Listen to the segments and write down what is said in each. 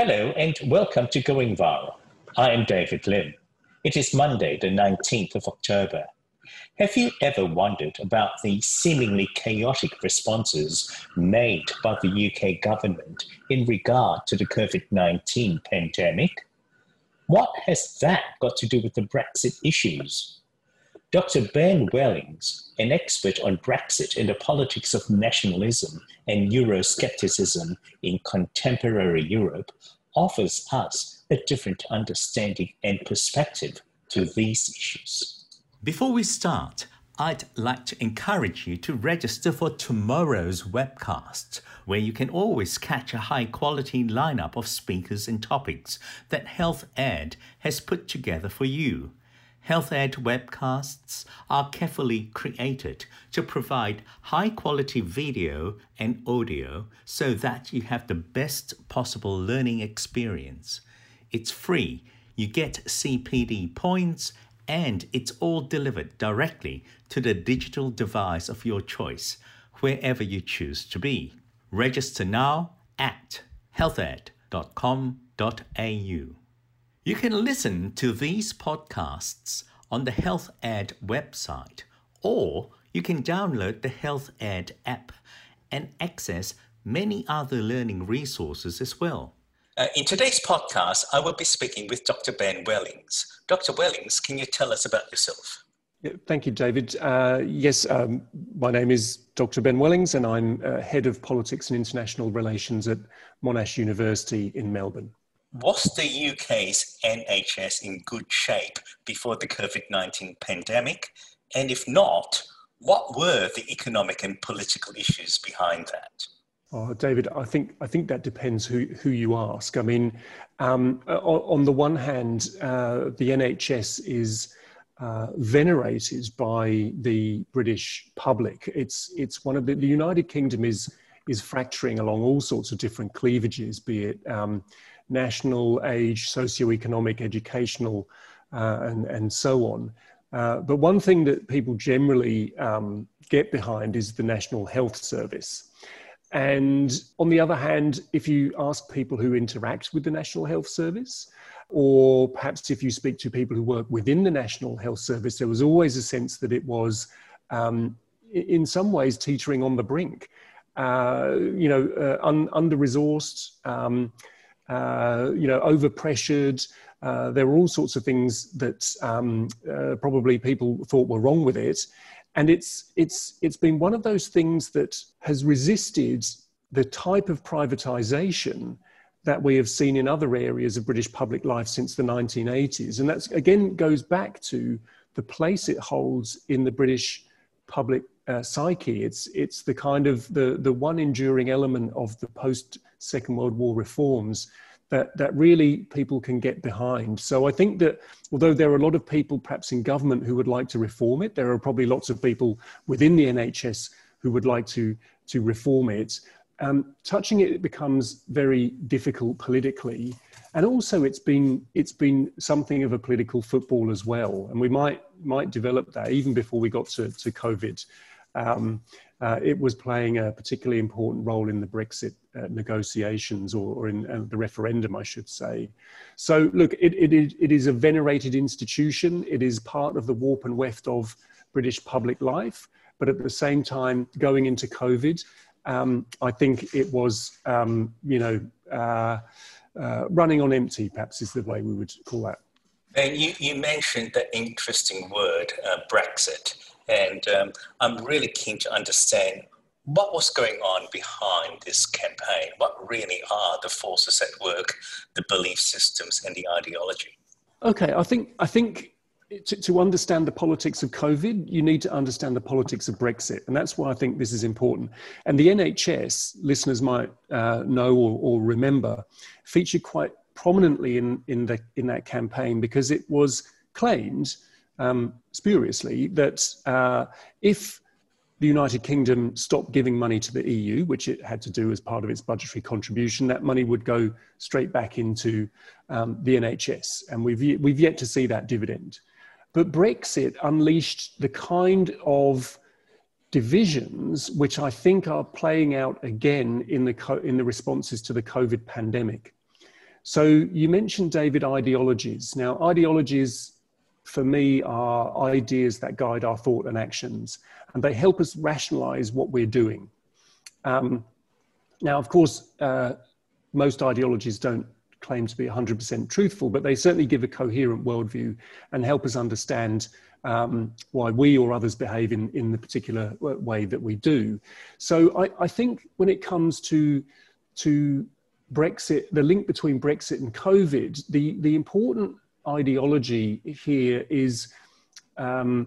Hello and welcome to Going Viral. I am David Lim. It is Monday, the 19th of October. Have you ever wondered about the seemingly chaotic responses made by the UK government in regard to the COVID 19 pandemic? What has that got to do with the Brexit issues? Dr. Ben Wellings, an expert on Brexit and the politics of nationalism and Euroscepticism in contemporary Europe, offers us a different understanding and perspective to these issues. Before we start, I'd like to encourage you to register for tomorrow's webcast, where you can always catch a high quality lineup of speakers and topics that Health Ed has put together for you. Health Ed webcasts are carefully created to provide high quality video and audio so that you have the best possible learning experience. It's free, you get CPD points, and it's all delivered directly to the digital device of your choice, wherever you choose to be. Register now at healthed.com.au. You can listen to these podcasts on the Health Ed website, or you can download the Health Ed app and access many other learning resources as well. Uh, in today's podcast, I will be speaking with Dr. Ben Wellings. Dr. Wellings, can you tell us about yourself? Yeah, thank you, David. Uh, yes, um, my name is Dr. Ben Wellings, and I'm uh, Head of Politics and International Relations at Monash University in Melbourne. Was the UK's NHS in good shape before the COVID 19 pandemic? And if not, what were the economic and political issues behind that? Oh, David, I think I think that depends who who you ask. I mean, um, on, on, the one hand, uh, the NHS is uh, venerated by the British public. It's it's one of the, the United Kingdom is is fracturing along all sorts of different cleavages, be it um, national, age, socioeconomic, educational, uh, and, and so on. Uh, but one thing that people generally um, get behind is the National Health Service. And on the other hand, if you ask people who interact with the National Health Service, or perhaps if you speak to people who work within the National Health Service, there was always a sense that it was, um, in some ways, teetering on the brink. Uh, you know, uh, un- under resourced, um, uh, you know, overpressured. Uh, there were all sorts of things that um, uh, probably people thought were wrong with it, and it's it's it's been one of those things that has resisted the type of privatization that we have seen in other areas of British public life since the 1980s, and that again goes back to the place it holds in the British public uh, psyche. It's it's the kind of the the one enduring element of the post Second World War reforms that, that really people can get behind. So I think that although there are a lot of people perhaps in government who would like to reform it, there are probably lots of people within the NHS who would like to, to reform it. Um, touching it becomes very difficult politically. And also it's been, it's been something of a political football as well. And we might, might develop that even before we got to, to COVID. Um, uh, it was playing a particularly important role in the Brexit uh, negotiations or, or in uh, the referendum, I should say. So, look, it, it, it is a venerated institution. It is part of the warp and weft of British public life. But at the same time, going into COVID, um, I think it was, um, you know, uh, uh, running on empty, perhaps is the way we would call that. And you, you mentioned the interesting word, uh, Brexit. And um, I'm really keen to understand what was going on behind this campaign. What really are the forces at work, the belief systems, and the ideology? Okay, I think I think to, to, understand the politics of COVID, you need to understand the politics of Brexit. And that's why I think this is important. And the NHS, listeners might uh, know or, or, remember, featured quite prominently in, in, the, in that campaign because it was claimed um, spuriously that uh, if the United Kingdom stopped giving money to the EU, which it had to do as part of its budgetary contribution, that money would go straight back into um, the NHS. And we've, we've yet to see that dividend. But Brexit unleashed the kind of divisions which I think are playing out again in the, in the responses to the COVID pandemic. So you mentioned, David, ideologies. Now, ideologies for me are ideas that guide our thought and actions, and they help us rationalize what we're doing. Um, now, of course, uh, most ideologies don't claim to be 100% truthful, but they certainly give a coherent worldview and help us understand um, why we or others behave in, in the particular way that we do. So I, I think when it comes to, to Brexit, the link between Brexit and COVID, the, the important ideology here is um,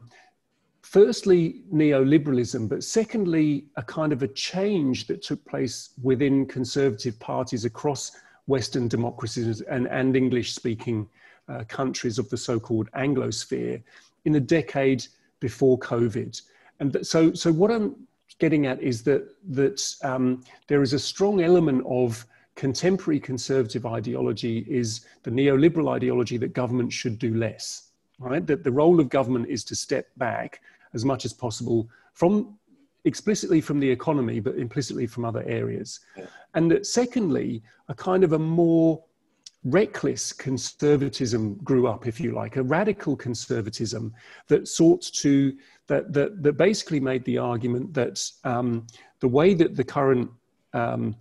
firstly neoliberalism, but secondly, a kind of a change that took place within conservative parties across Western democracies and, and English speaking uh, countries of the so called Anglosphere in the decade before COVID. And th- so, so what I'm getting at is that, that um, there is a strong element of contemporary conservative ideology is the neoliberal ideology that government should do less, right? That the role of government is to step back as much as possible from explicitly from the economy, but implicitly from other areas. And that secondly, a kind of a more reckless conservatism grew up, if you like, a radical conservatism that sought to, that, that, that basically made the argument that um, the way that the current um,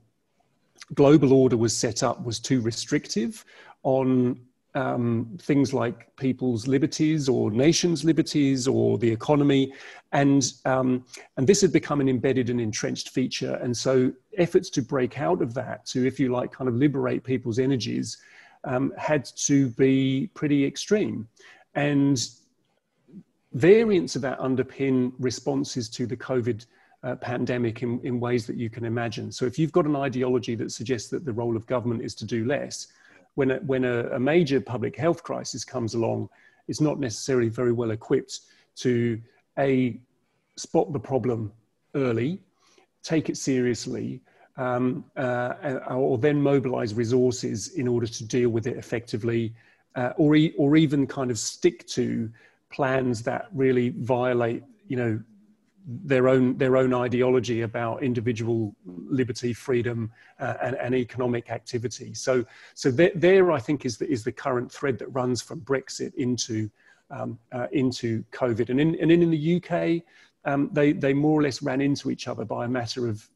global order was set up was too restrictive on um, things like people's liberties or nations' liberties or the economy, and um, and this had become an embedded and entrenched feature. And so, efforts to break out of that, to if you like, kind of liberate people's energies, um, had to be pretty extreme, and variants of that underpin responses to the COVID uh, pandemic in, in ways that you can imagine. So if you've got an ideology that suggests that the role of government is to do less, when a, when a, a major public health crisis comes along, it's not necessarily very well equipped to a spot the problem early, take it seriously, um, uh, or then mobilize resources in order to deal with it effectively, uh, or, e- or even kind of stick to plans that really violate, you know, their own their own ideology about individual liberty, freedom, uh, and, and, economic activity. So so there, there, I think is the is the current thread that runs from Brexit into um, uh, into COVID. And in and in, in the UK, um, they they more or less ran into each other by a matter of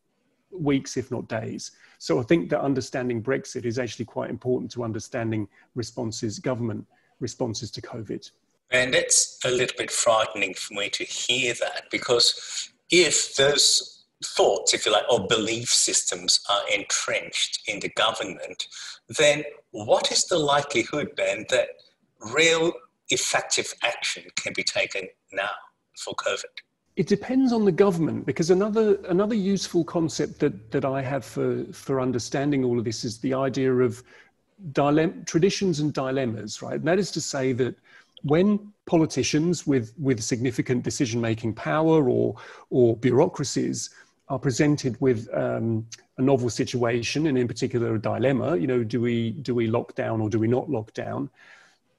weeks, if not days. So I think that understanding Brexit is actually quite important to understanding responses, government responses to COVID. And it's a little bit frightening for me to hear that because if those thoughts, if you like, or belief systems are entrenched in the government, then what is the likelihood then that real effective action can be taken now for COVID? It depends on the government because another another useful concept that that I have for for understanding all of this is the idea of dilem- traditions and dilemmas, right? And that is to say that when politicians with, with significant decision making power or, or bureaucracies are presented with um, a novel situation and in particular a dilemma you know do we do we lock down or do we not lock down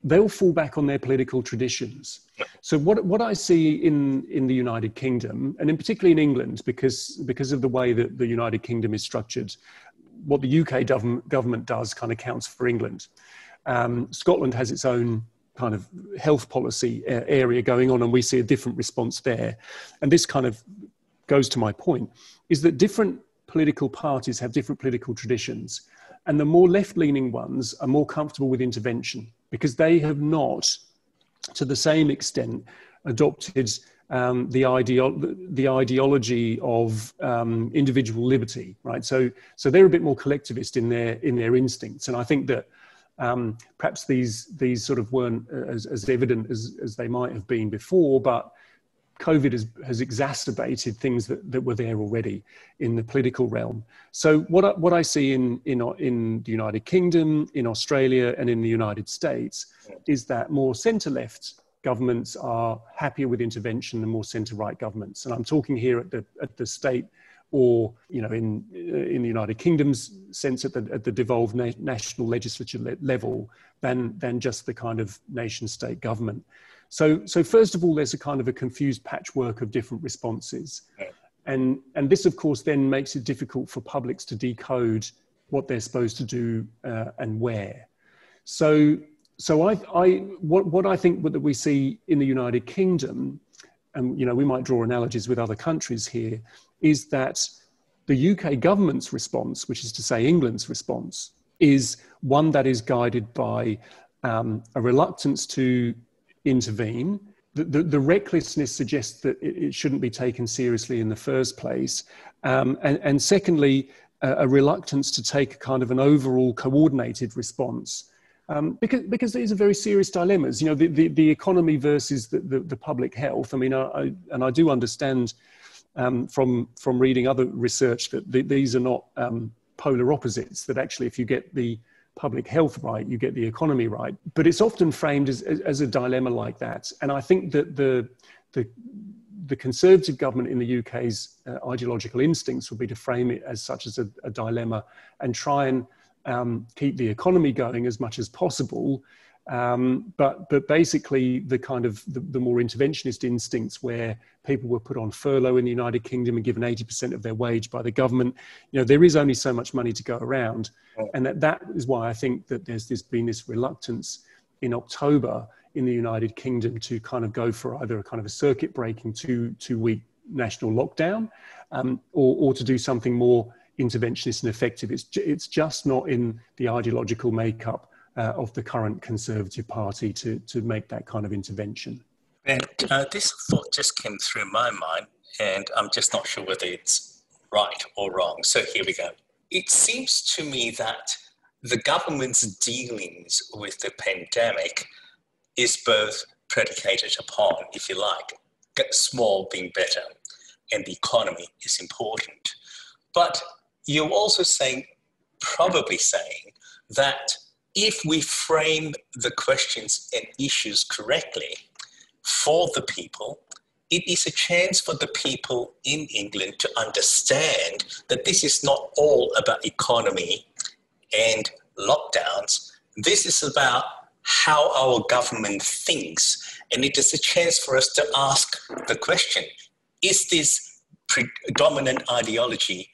they'll fall back on their political traditions. So what, what i see in, in the united kingdom and in particularly in england because because of the way that the united kingdom is structured what the uk government, government does kind of counts for england. Um, scotland has its own kind of health policy uh, area going on, and we see a different response there. And this kind of goes to my point is that different political parties have different political traditions, and the more left leaning ones are more comfortable with intervention because they have not, to the same extent, adopted um, the, ideo- the ideology of um, individual liberty, right? So, so they're a bit more collectivist in their in their instincts, and I think that um, perhaps these these sort of weren't as, as evident as, as they might have been before, but COVID has, has exacerbated things that, that were there already in the political realm. So what I, what I see in, in, in the United Kingdom, in Australia and in the United States is that more centre-left governments are happier with intervention than more centre-right governments. And I'm talking here at the, at the state or you know in in the United Kingdom's sense at the at the devolved na- national legislature le- level than than just the kind of nation state government. So so first of all, there's a kind of a confused patchwork of different responses, and and this of course then makes it difficult for publics to decode what they're supposed to do uh, and where. So, so I, I, what, what I think that we see in the United Kingdom, and you know, we might draw analogies with other countries here, is that the UK government's response, which is to say England's response, is one that is guided by um, a reluctance to intervene. The, the, the recklessness suggests that it, it, shouldn't be taken seriously in the first place. Um, and, and, secondly, a, a, reluctance to take kind of an overall coordinated response. Um, because, because these are very serious dilemmas, you know, the, the, the economy versus the, the, the, public health. I mean, I, I, and I do understand um, from, from reading other research that these are not um, polar opposites, that actually if you get the public health right, you get the economy right. But it's often framed as, as a dilemma like that. And I think that the, the, the Conservative government in the UK's uh, ideological instincts would be to frame it as such as a, a dilemma and try and um, keep the economy going as much as possible um, but but basically, the kind of the, the, more interventionist instincts where people were put on furlough in the United Kingdom and given 80% of their wage by the government, you know, there is only so much money to go around, and that that is why I think that there's this been this reluctance in October in the United Kingdom to kind of go for either a kind of a circuit breaking two two week national lockdown, um, or or to do something more interventionist and effective. It's it's just not in the ideological makeup uh, of the current Conservative Party to, to make that kind of intervention. And uh, this thought just came through my mind, and I'm just not sure whether it's right or wrong. So here we go. It seems to me that the government's dealings with the pandemic is both predicated upon, if you like, small being better, and the economy is important. But you're also saying, probably saying, that if we frame the questions and issues correctly for the people, it is a chance for the people in England to understand that this is not all about economy and lockdowns. This is about how our government thinks. And it is a chance for us to ask the question is this predominant ideology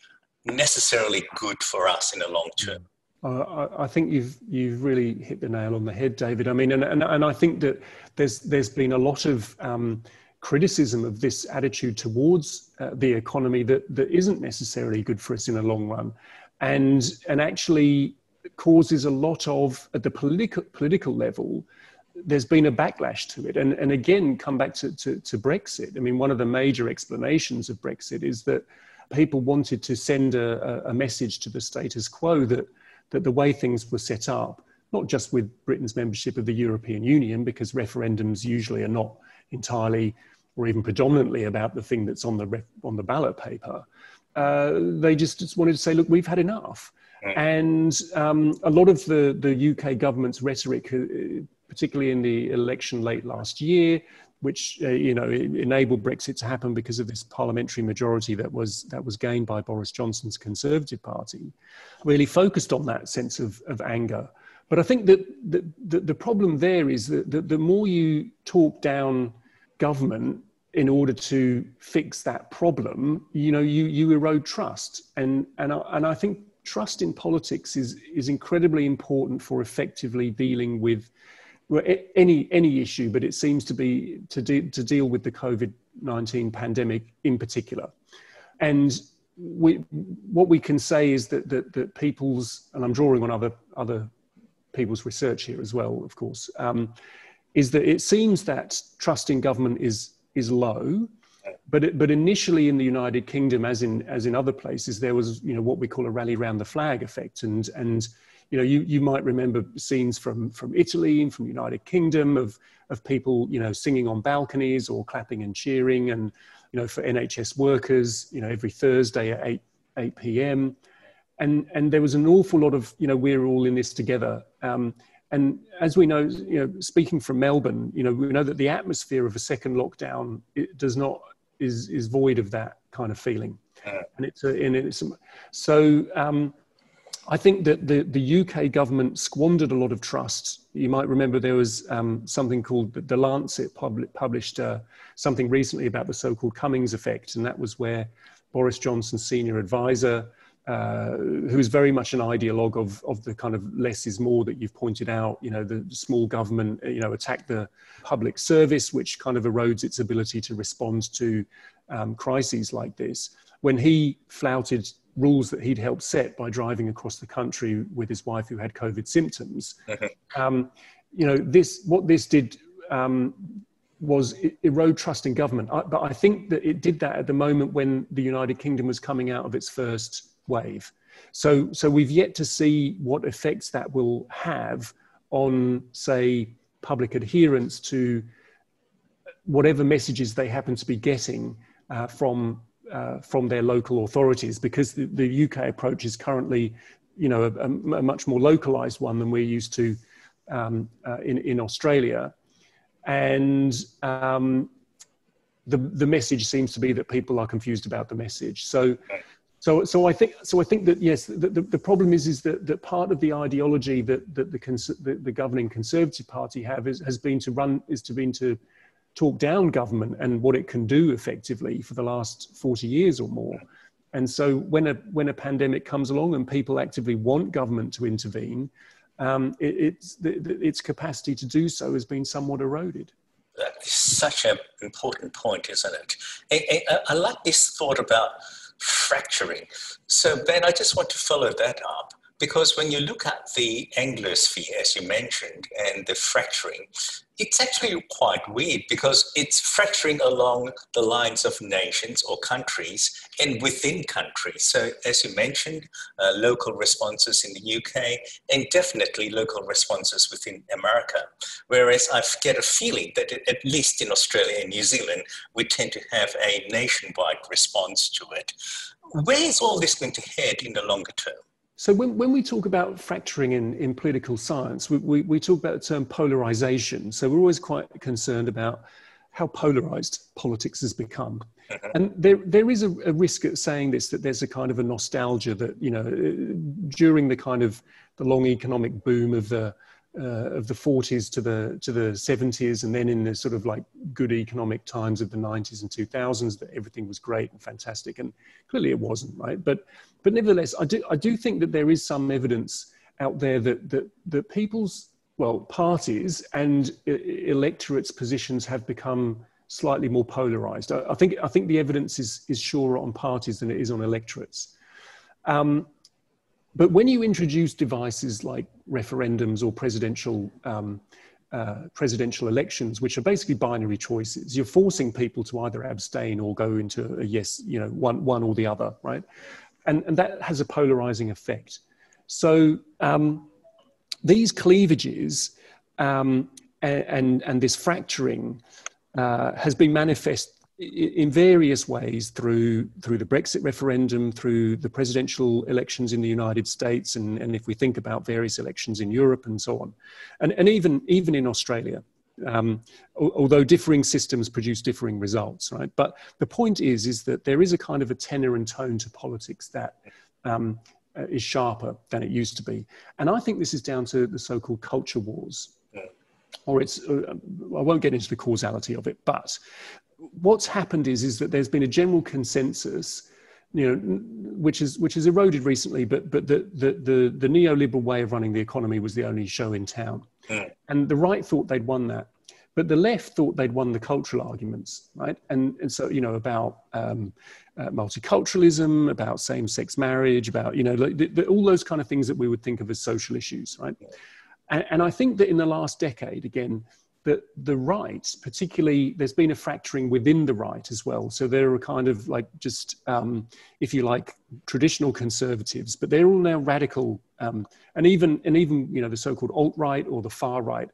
necessarily good for us in the long term? I, I, think you've you've really hit the nail on the head, David. I mean, and and, and I think that there's there's been a lot of um, criticism of this attitude towards uh, the economy that that isn't necessarily good for us in the long run, and and actually causes a lot of at the political political level. There's been a backlash to it, and and again, come back to, to, to Brexit. I mean, one of the major explanations of Brexit is that people wanted to send a, a message to the status quo that that the way things were set up, not just with Britain's membership of the European Union, because referendums usually are not entirely or even predominantly about the thing that's on the ref, on the ballot paper. Uh, they just, just wanted to say, look, we've had enough. And um, a lot of the, the UK government's rhetoric, uh, particularly in the election late last year, which uh, you know enabled Brexit to happen because of this parliamentary majority that was that was gained by Boris Johnson's Conservative Party, really focused on that sense of, of anger. But I think that the, the, the problem there is that the, the more you talk down government in order to fix that problem, you know, you, you erode trust. And, and, I, and I think trust in politics is, is incredibly important for effectively dealing with any any issue, but it seems to be to de- to deal with the COVID nineteen pandemic in particular. And we, what we can say is that, that that people's and I'm drawing on other other people's research here as well, of course, um, is that it seems that trust in government is is low. But, it, but initially in the United Kingdom, as in as in other places, there was you know what we call a rally round the flag effect, and and you know, you, you might remember scenes from, from Italy and from United Kingdom of, of people, you know, singing on balconies or clapping and cheering and, you know, for NHS workers, you know, every Thursday at 8, 8 p.m. And, and there was an awful lot of, you know, we're all in this together. Um, and as we know, you know, speaking from Melbourne, you know, we know that the atmosphere of a second lockdown it does not is is void of that kind of feeling. And it's a, and it's so um, I think that the, the UK government squandered a lot of trust. You might remember there was um, something called the Lancet pub- published uh, something recently about the so called Cummings effect, and that was where Boris Johnson's senior advisor uh, who is very much an ideologue of, of the kind of less is more that you've pointed out, you know, the small government, you know, attack the public service, which kind of erodes its ability to respond to um, crises like this. When he flouted rules that he'd helped set by driving across the country with his wife who had COVID symptoms, um, you know, this, what this did um, was erode trust in government. I, but I think that it did that at the moment when the United Kingdom was coming out of its first wave. So, so we've yet to see what effects that will have on, say, public adherence to whatever messages they happen to be getting uh, from uh, from their local authorities, because the, the, UK approach is currently, you know, a, a, much more localized one than we're used to um, uh, in in Australia, and um, the the message seems to be that people are confused about the message. So. So, so I think, so I think that yes, the, the, the, problem is is that, that part of the ideology that, that the, the, the governing Conservative Party have is, has been to run is to been to talk down government and what it can do effectively for the last forty years or more. And so, when a when a pandemic comes along and people actively want government to intervene, um, it, it's its capacity to do so has been somewhat eroded. That is such an important point, isn't it? I, I, I like this thought about fracturing. So, Ben, I just want to follow that up because when you look at the Anglosphere, as you mentioned, and the fracturing, it's actually quite weird because it's fracturing along the lines of nations or countries and within countries. So, as you mentioned, uh, local responses in the UK and definitely local responses within America. Whereas I get a feeling that at least in Australia and New Zealand, we tend to have a nationwide response to it. Where is all this going to head in the longer term? So when, when we talk about fracturing in, in political science, we, we, we talk about the term polarization. So we're always quite concerned about how polarized politics has become. Mm-hmm. And there, there is a, a, risk at saying this that there's a kind of a nostalgia that, you know, during the kind of the long economic boom of the uh, of the 40s to the to the 70s, and then in the sort of like good economic times of the 90s and 2000s, that everything was great and fantastic, and clearly it wasn't, right? But but nevertheless, I do I do think that there is some evidence out there that that that people's well parties and electorates positions have become slightly more polarized. I, I think I think the evidence is is surer on parties than it is on electorates. Um, but when you introduce devices like referendums or presidential um, uh, presidential elections, which are basically binary choices, you're forcing people to either abstain or go into a yes, you know, one one or the other, right? And and that has a polarizing effect. So um, these cleavages um, and, and, and this fracturing uh, has been manifest in various ways through through the Brexit referendum, through the presidential elections in the United States, and, and if we think about various elections in Europe and so on, and, and even even in Australia. Um, although differing systems produce differing results, right? But the point is, is that there is a kind of a tenor and tone to politics that um, uh, is sharper than it used to be, and I think this is down to the so-called culture wars or it's uh, i won't get into the causality of it but what's happened is is that there's been a general consensus you know which is which has eroded recently but but the the the, the neoliberal way of running the economy was the only show in town. And the right thought they'd won that but the left thought they'd won the cultural arguments right? And and so you know about um, uh, multiculturalism about same-sex marriage about you know the, the, all those kind of things that we would think of as social issues right? And, and i think that in the last decade again that the right, particularly, there's been a fracturing within the right as well. So there are kind of like just, um, if you like, traditional conservatives, but they're all now radical, um, and even and even you know the so-called alt right or the far right.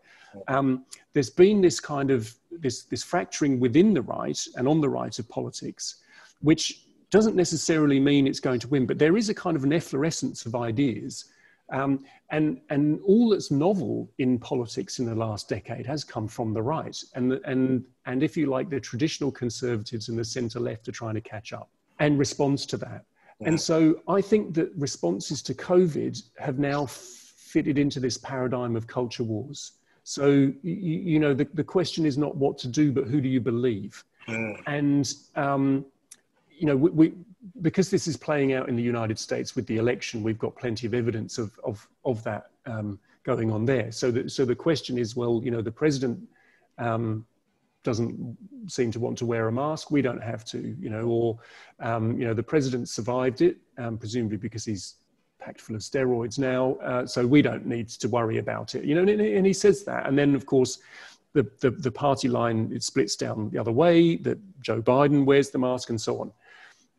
Um, there's been this kind of this this fracturing within the right and on the right of politics, which doesn't necessarily mean it's going to win, but there is a kind of an efflorescence of ideas um, and, and all that's novel in politics in the last decade has come from the right. And, and, and if you like, the traditional conservatives and the centre left are trying to catch up and responds to that. Yeah. And so I think that responses to COVID have now fitted into this paradigm of culture wars. So, you, you know, the, the question is not what to do, but who do you believe? Mm. And um, you know, we, we, because this is playing out in the United States with the election, we've got plenty of evidence of of of that um, going on there. So, the, so the question is, well, you know, the president um, doesn't seem to want to wear a mask. We don't have to, you know, or um, you know, the president survived it, um, presumably because he's packed full of steroids now, uh, so we don't need to worry about it. You know, and, and he says that, and then of course the, the, the party line it splits down the other way that Joe Biden wears the mask and so on.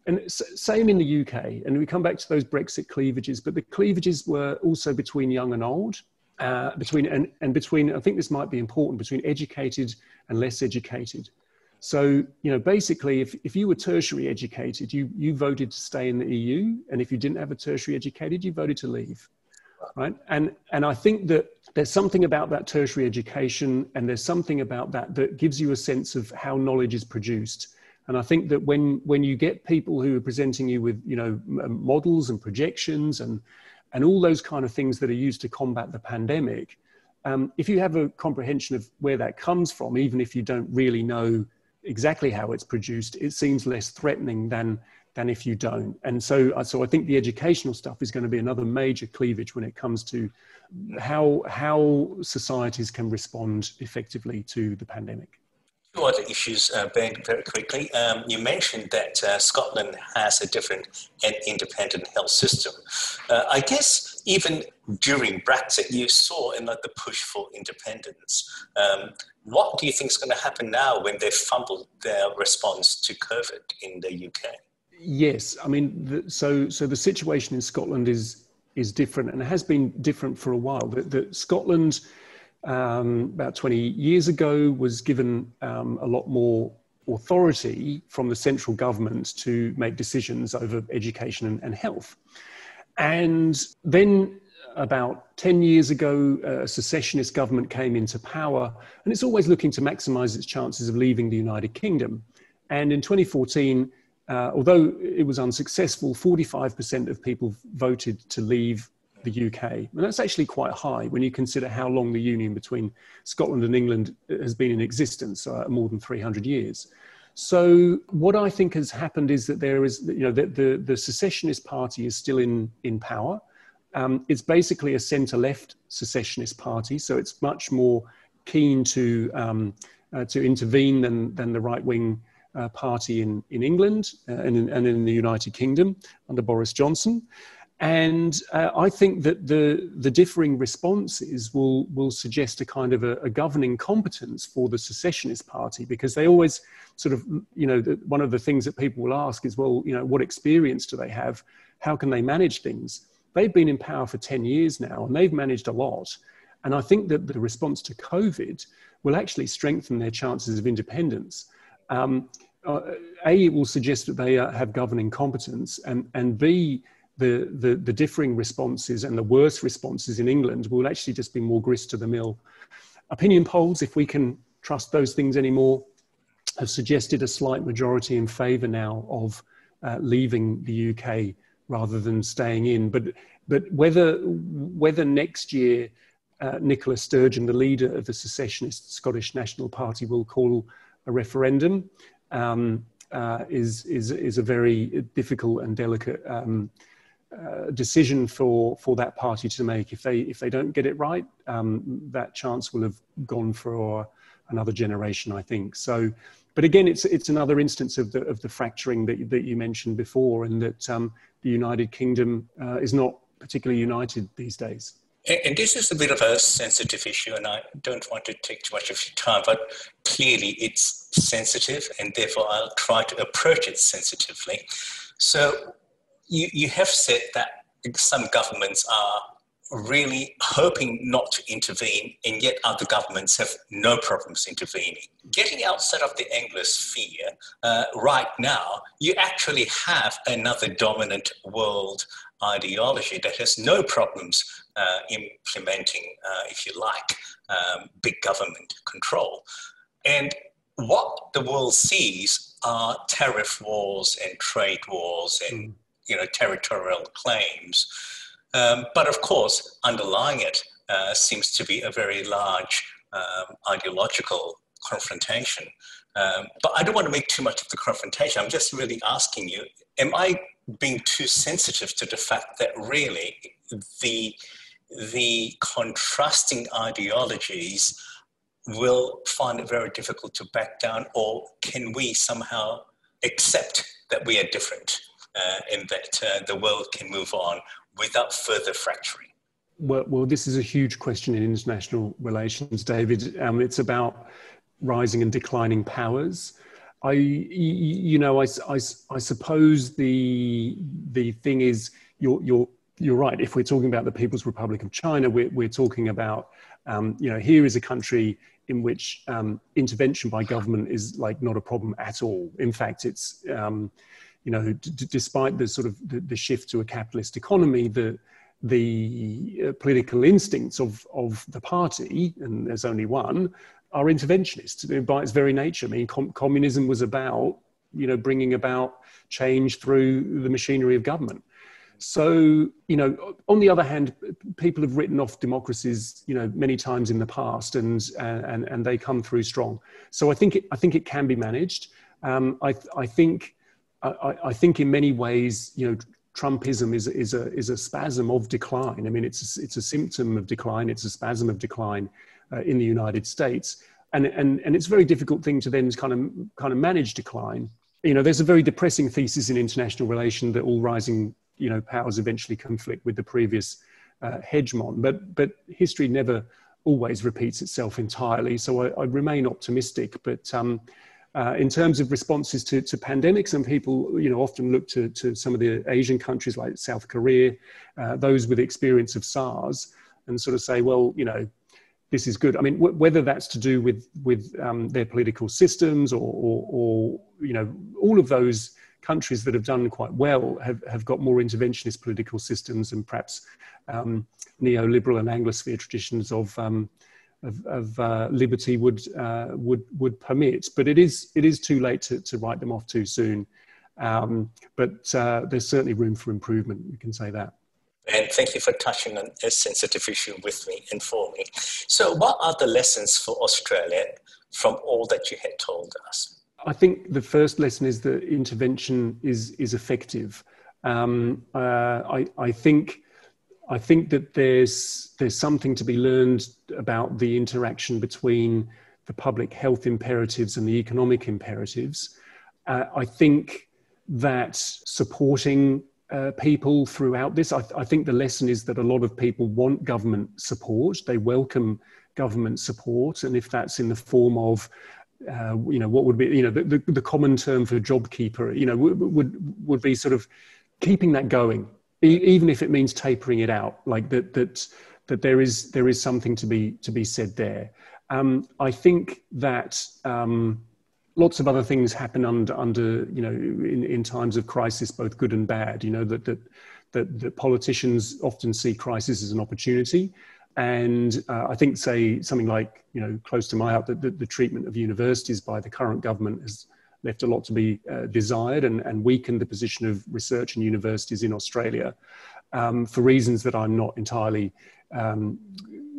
And same in the UK. And we come back to those Brexit cleavages, but the cleavages were also between young and old, uh, between and, and between. I think this might be important between educated and less educated. So you know, basically, if, if you were tertiary educated, you you voted to stay in the EU, and if you didn't have a tertiary educated, you voted to leave right? And, and I think that there's something about that tertiary education and there's something about that that gives you a sense of how knowledge is produced. And I think that when, when you get people who are presenting you with, you know, models and projections and, and all those kind of things that are used to combat the pandemic, um, if you have a comprehension of where that comes from, even if you don't really know exactly how it's produced, it seems less threatening than than if you don't. And so, uh, so I think the educational stuff is going to be another major cleavage when it comes to how how societies can respond effectively to the pandemic. Other issues, uh, Ben, very quickly. Um, you mentioned that uh, Scotland has a different and independent health system. Uh, I guess even during Brexit, you saw in the push for independence. Um, what do you think is going to happen now when they fumbled their response to COVID in the UK? Yes, I mean, the, so so the situation in Scotland is is different and has been different for a while. That Scotland, um, about twenty years ago, was given um, a lot more authority from the central government to make decisions over education and, and health, and then about 10 years ago, a secessionist government came into power, and it's always looking to maximize its chances of leaving the United Kingdom. And in 2014, uh, although it was unsuccessful, 45% of people voted to leave the UK. And that's actually quite high when you consider how long the union between Scotland and England has been in existence, uh, more than 300 years. So what I think has happened is that there is, you know, the, the, the secessionist party is still in, in power. Um, it's basically a centre-left secessionist party, so it's much more keen to, um, uh, to intervene than, than the right-wing uh, party in, in England uh, and, in, and in the United Kingdom under Boris Johnson. And uh, I think that the, the differing responses will, will suggest a kind of a, a, governing competence for the secessionist party because they always sort of, you know, the, one of the things that people will ask is, well, you know, what experience do they have? How can they manage things? They've been in power for 10 years now and they've managed a lot. And I think that the response to COVID will actually strengthen their chances of independence. Um, uh, a, it will suggest that they uh, have governing competence, and, and B, the, the, the differing responses and the worst responses in England will actually just be more grist to the mill. Opinion polls, if we can trust those things anymore, have suggested a slight majority in favour now of uh, leaving the UK rather than staying in. But, but whether, whether next year uh, Nicola Sturgeon, the leader of the secessionist Scottish National Party, will call a referendum um, uh, is, is, is a very difficult and delicate um, uh, decision for, for that party to make. If they, if they don't get it right, um, that chance will have gone for another generation, I think. So, but again, it's, it's another instance of the, of the fracturing that, that you mentioned before, and that um, the United Kingdom uh, is not particularly united these days. And this is a bit of a sensitive issue, and I don't want to take too much of your time, but clearly it's sensitive, and therefore I'll try to approach it sensitively. So, you, you have said that some governments are really hoping not to intervene, and yet other governments have no problems intervening. Getting outside of the Anglosphere, uh, right now, you actually have another dominant world ideology that has no problems uh, implementing, uh, if you like, um, big government control. And what the world sees are tariff wars and trade wars and mm. You know territorial claims. Um, but of course, underlying it uh, seems to be a very large um, ideological confrontation. Um, but I don't want to make too much of the confrontation. I'm just really asking you: Am I being too sensitive to the fact that really the the contrasting ideologies will find it very difficult to back down, or can we somehow accept that we are different uh, that uh, the world can move on without further fracturing? Well, well, this is a huge question in international relations, David. Um, it's about rising and declining powers. I, you know, I, I, I suppose the the thing is, you're you're you're right. If we're talking about the People's Republic of China, we're we're talking about, um, you know, here is a country in which um, intervention by government is like not a problem at all. In fact, it's um, you know, d- despite the sort of the, the, shift to a capitalist economy, the the uh, political instincts of of the party, and there's only one, are interventionist by its very nature. I mean, com- communism was about you know bringing about change through the machinery of government. So, you know, on the other hand, people have written off democracies, you know, many times in the past, and and and they come through strong. So I think it, I think it can be managed. Um, I I think I, I think in many ways, you know, Trumpism is is a is a spasm of decline. I mean, it's a, it's a symptom of decline. It's a spasm of decline uh, in the United States, and and and it's a very difficult thing to then kind of kind of manage decline. You know, there's a very depressing thesis in international relation that all rising you know powers eventually conflict with the previous uh, hegemon. But but history never always repeats itself entirely. So I, I remain optimistic. But um, uh, in terms of responses to, to pandemics, and people you know often look to, to some of the Asian countries like South Korea, uh, those with experience of SARS, and sort of say, well, you know, this is good. I mean, w- whether that's to do with with um, their political systems or, or, or, you know all of those countries that have done quite well have, have got more interventionist political systems and perhaps um, neoliberal and Anglosphere traditions of, um, of, of uh, liberty would, uh, would, would permit. But it is, it is too late to, to write them off too soon. Um, but uh, there's certainly room for improvement, we can say that. And thank you for touching on a sensitive issue with me and for me. So, what are the lessons for Australia from all that you had told us? I think the first lesson is that intervention is is effective. Um, uh, I, I think I think that there's there's something to be learned about the interaction between the public health imperatives and the economic imperatives. Uh, I think that supporting uh, people throughout this, I, I, think the lesson is that a lot of people want government support. They welcome government support, and if that's in the form of uh, you know, what would be, you know, the, the, the common term for job keeper, you know, would, would, would be sort of keeping that going, even if it means tapering it out, like that, that, that there is, there is something to be, to be said there. Um, I think that um, lots of other things happen under, under you know, in, in times of crisis, both good and bad, you know, that, that, that, that politicians often see crisis as an opportunity and uh, I think, say, something like, you know, close to my heart, that the, the, treatment of universities by the current government has left a lot to be uh, desired and, and, weakened the position of research and universities in Australia um, for reasons that I'm not entirely, um,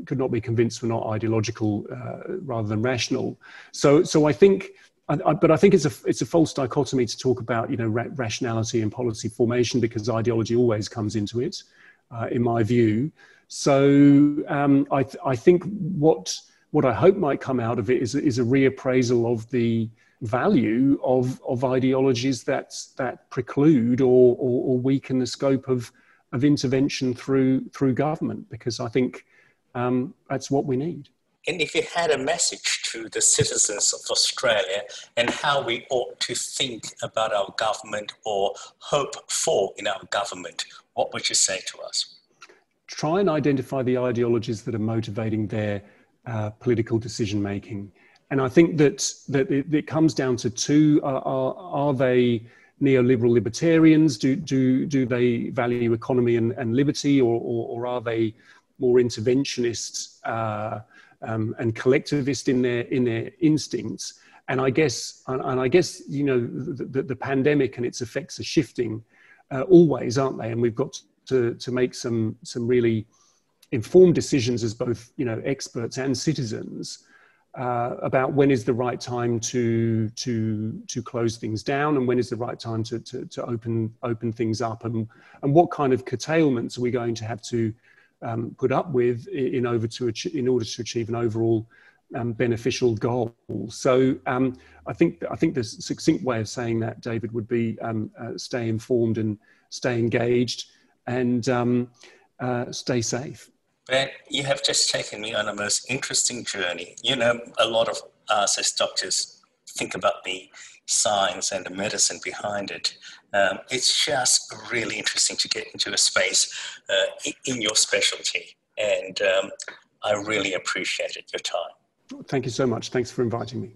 could not be convinced were not ideological uh, rather than rational. So, so I think, I, I, but I think it's a, it's a false dichotomy to talk about, you know, ra- rationality and policy formation because ideology always comes into it, uh, in my view. So um, I, th- I think what what I hope might come out of it is, is a reappraisal of the value of, of ideologies that that preclude or, or, or weaken the scope of, of intervention through through government because I think um, that's what we need. And if you had a message to the citizens of Australia and how we ought to think about our government or hope for in our government, what would you say to us? try and identify the ideologies that are motivating their uh, political decision making. And I think that, that it, it comes down to two are, are, are, they neoliberal libertarians? Do, do, do they value economy and, and liberty, or, or, or are they more interventionist uh, um, and collectivist in their, in their instincts? And I guess, and, and I guess, you know, the, the, the, pandemic and its effects are shifting uh, always, aren't they? And we've got to, to make some, some really informed decisions as both you know, experts and citizens. Uh, about when is the right time to to to close things down and when is the right time to to, to open open things up and and what kind of curtailments are we going to have to um, put up with in over to in order to achieve an overall um, beneficial goal. So um, I think I think the succinct way of saying that, David, would be um, uh, stay informed and stay engaged and um, uh, stay safe. You have just taken me on a most interesting journey. You know, a lot of us as doctors think about the science and the medicine behind it. Um, it's just really interesting to get into a space uh, in your specialty, and um, I really appreciated your time. Thank you so much. Thanks for inviting me.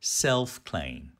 self claim.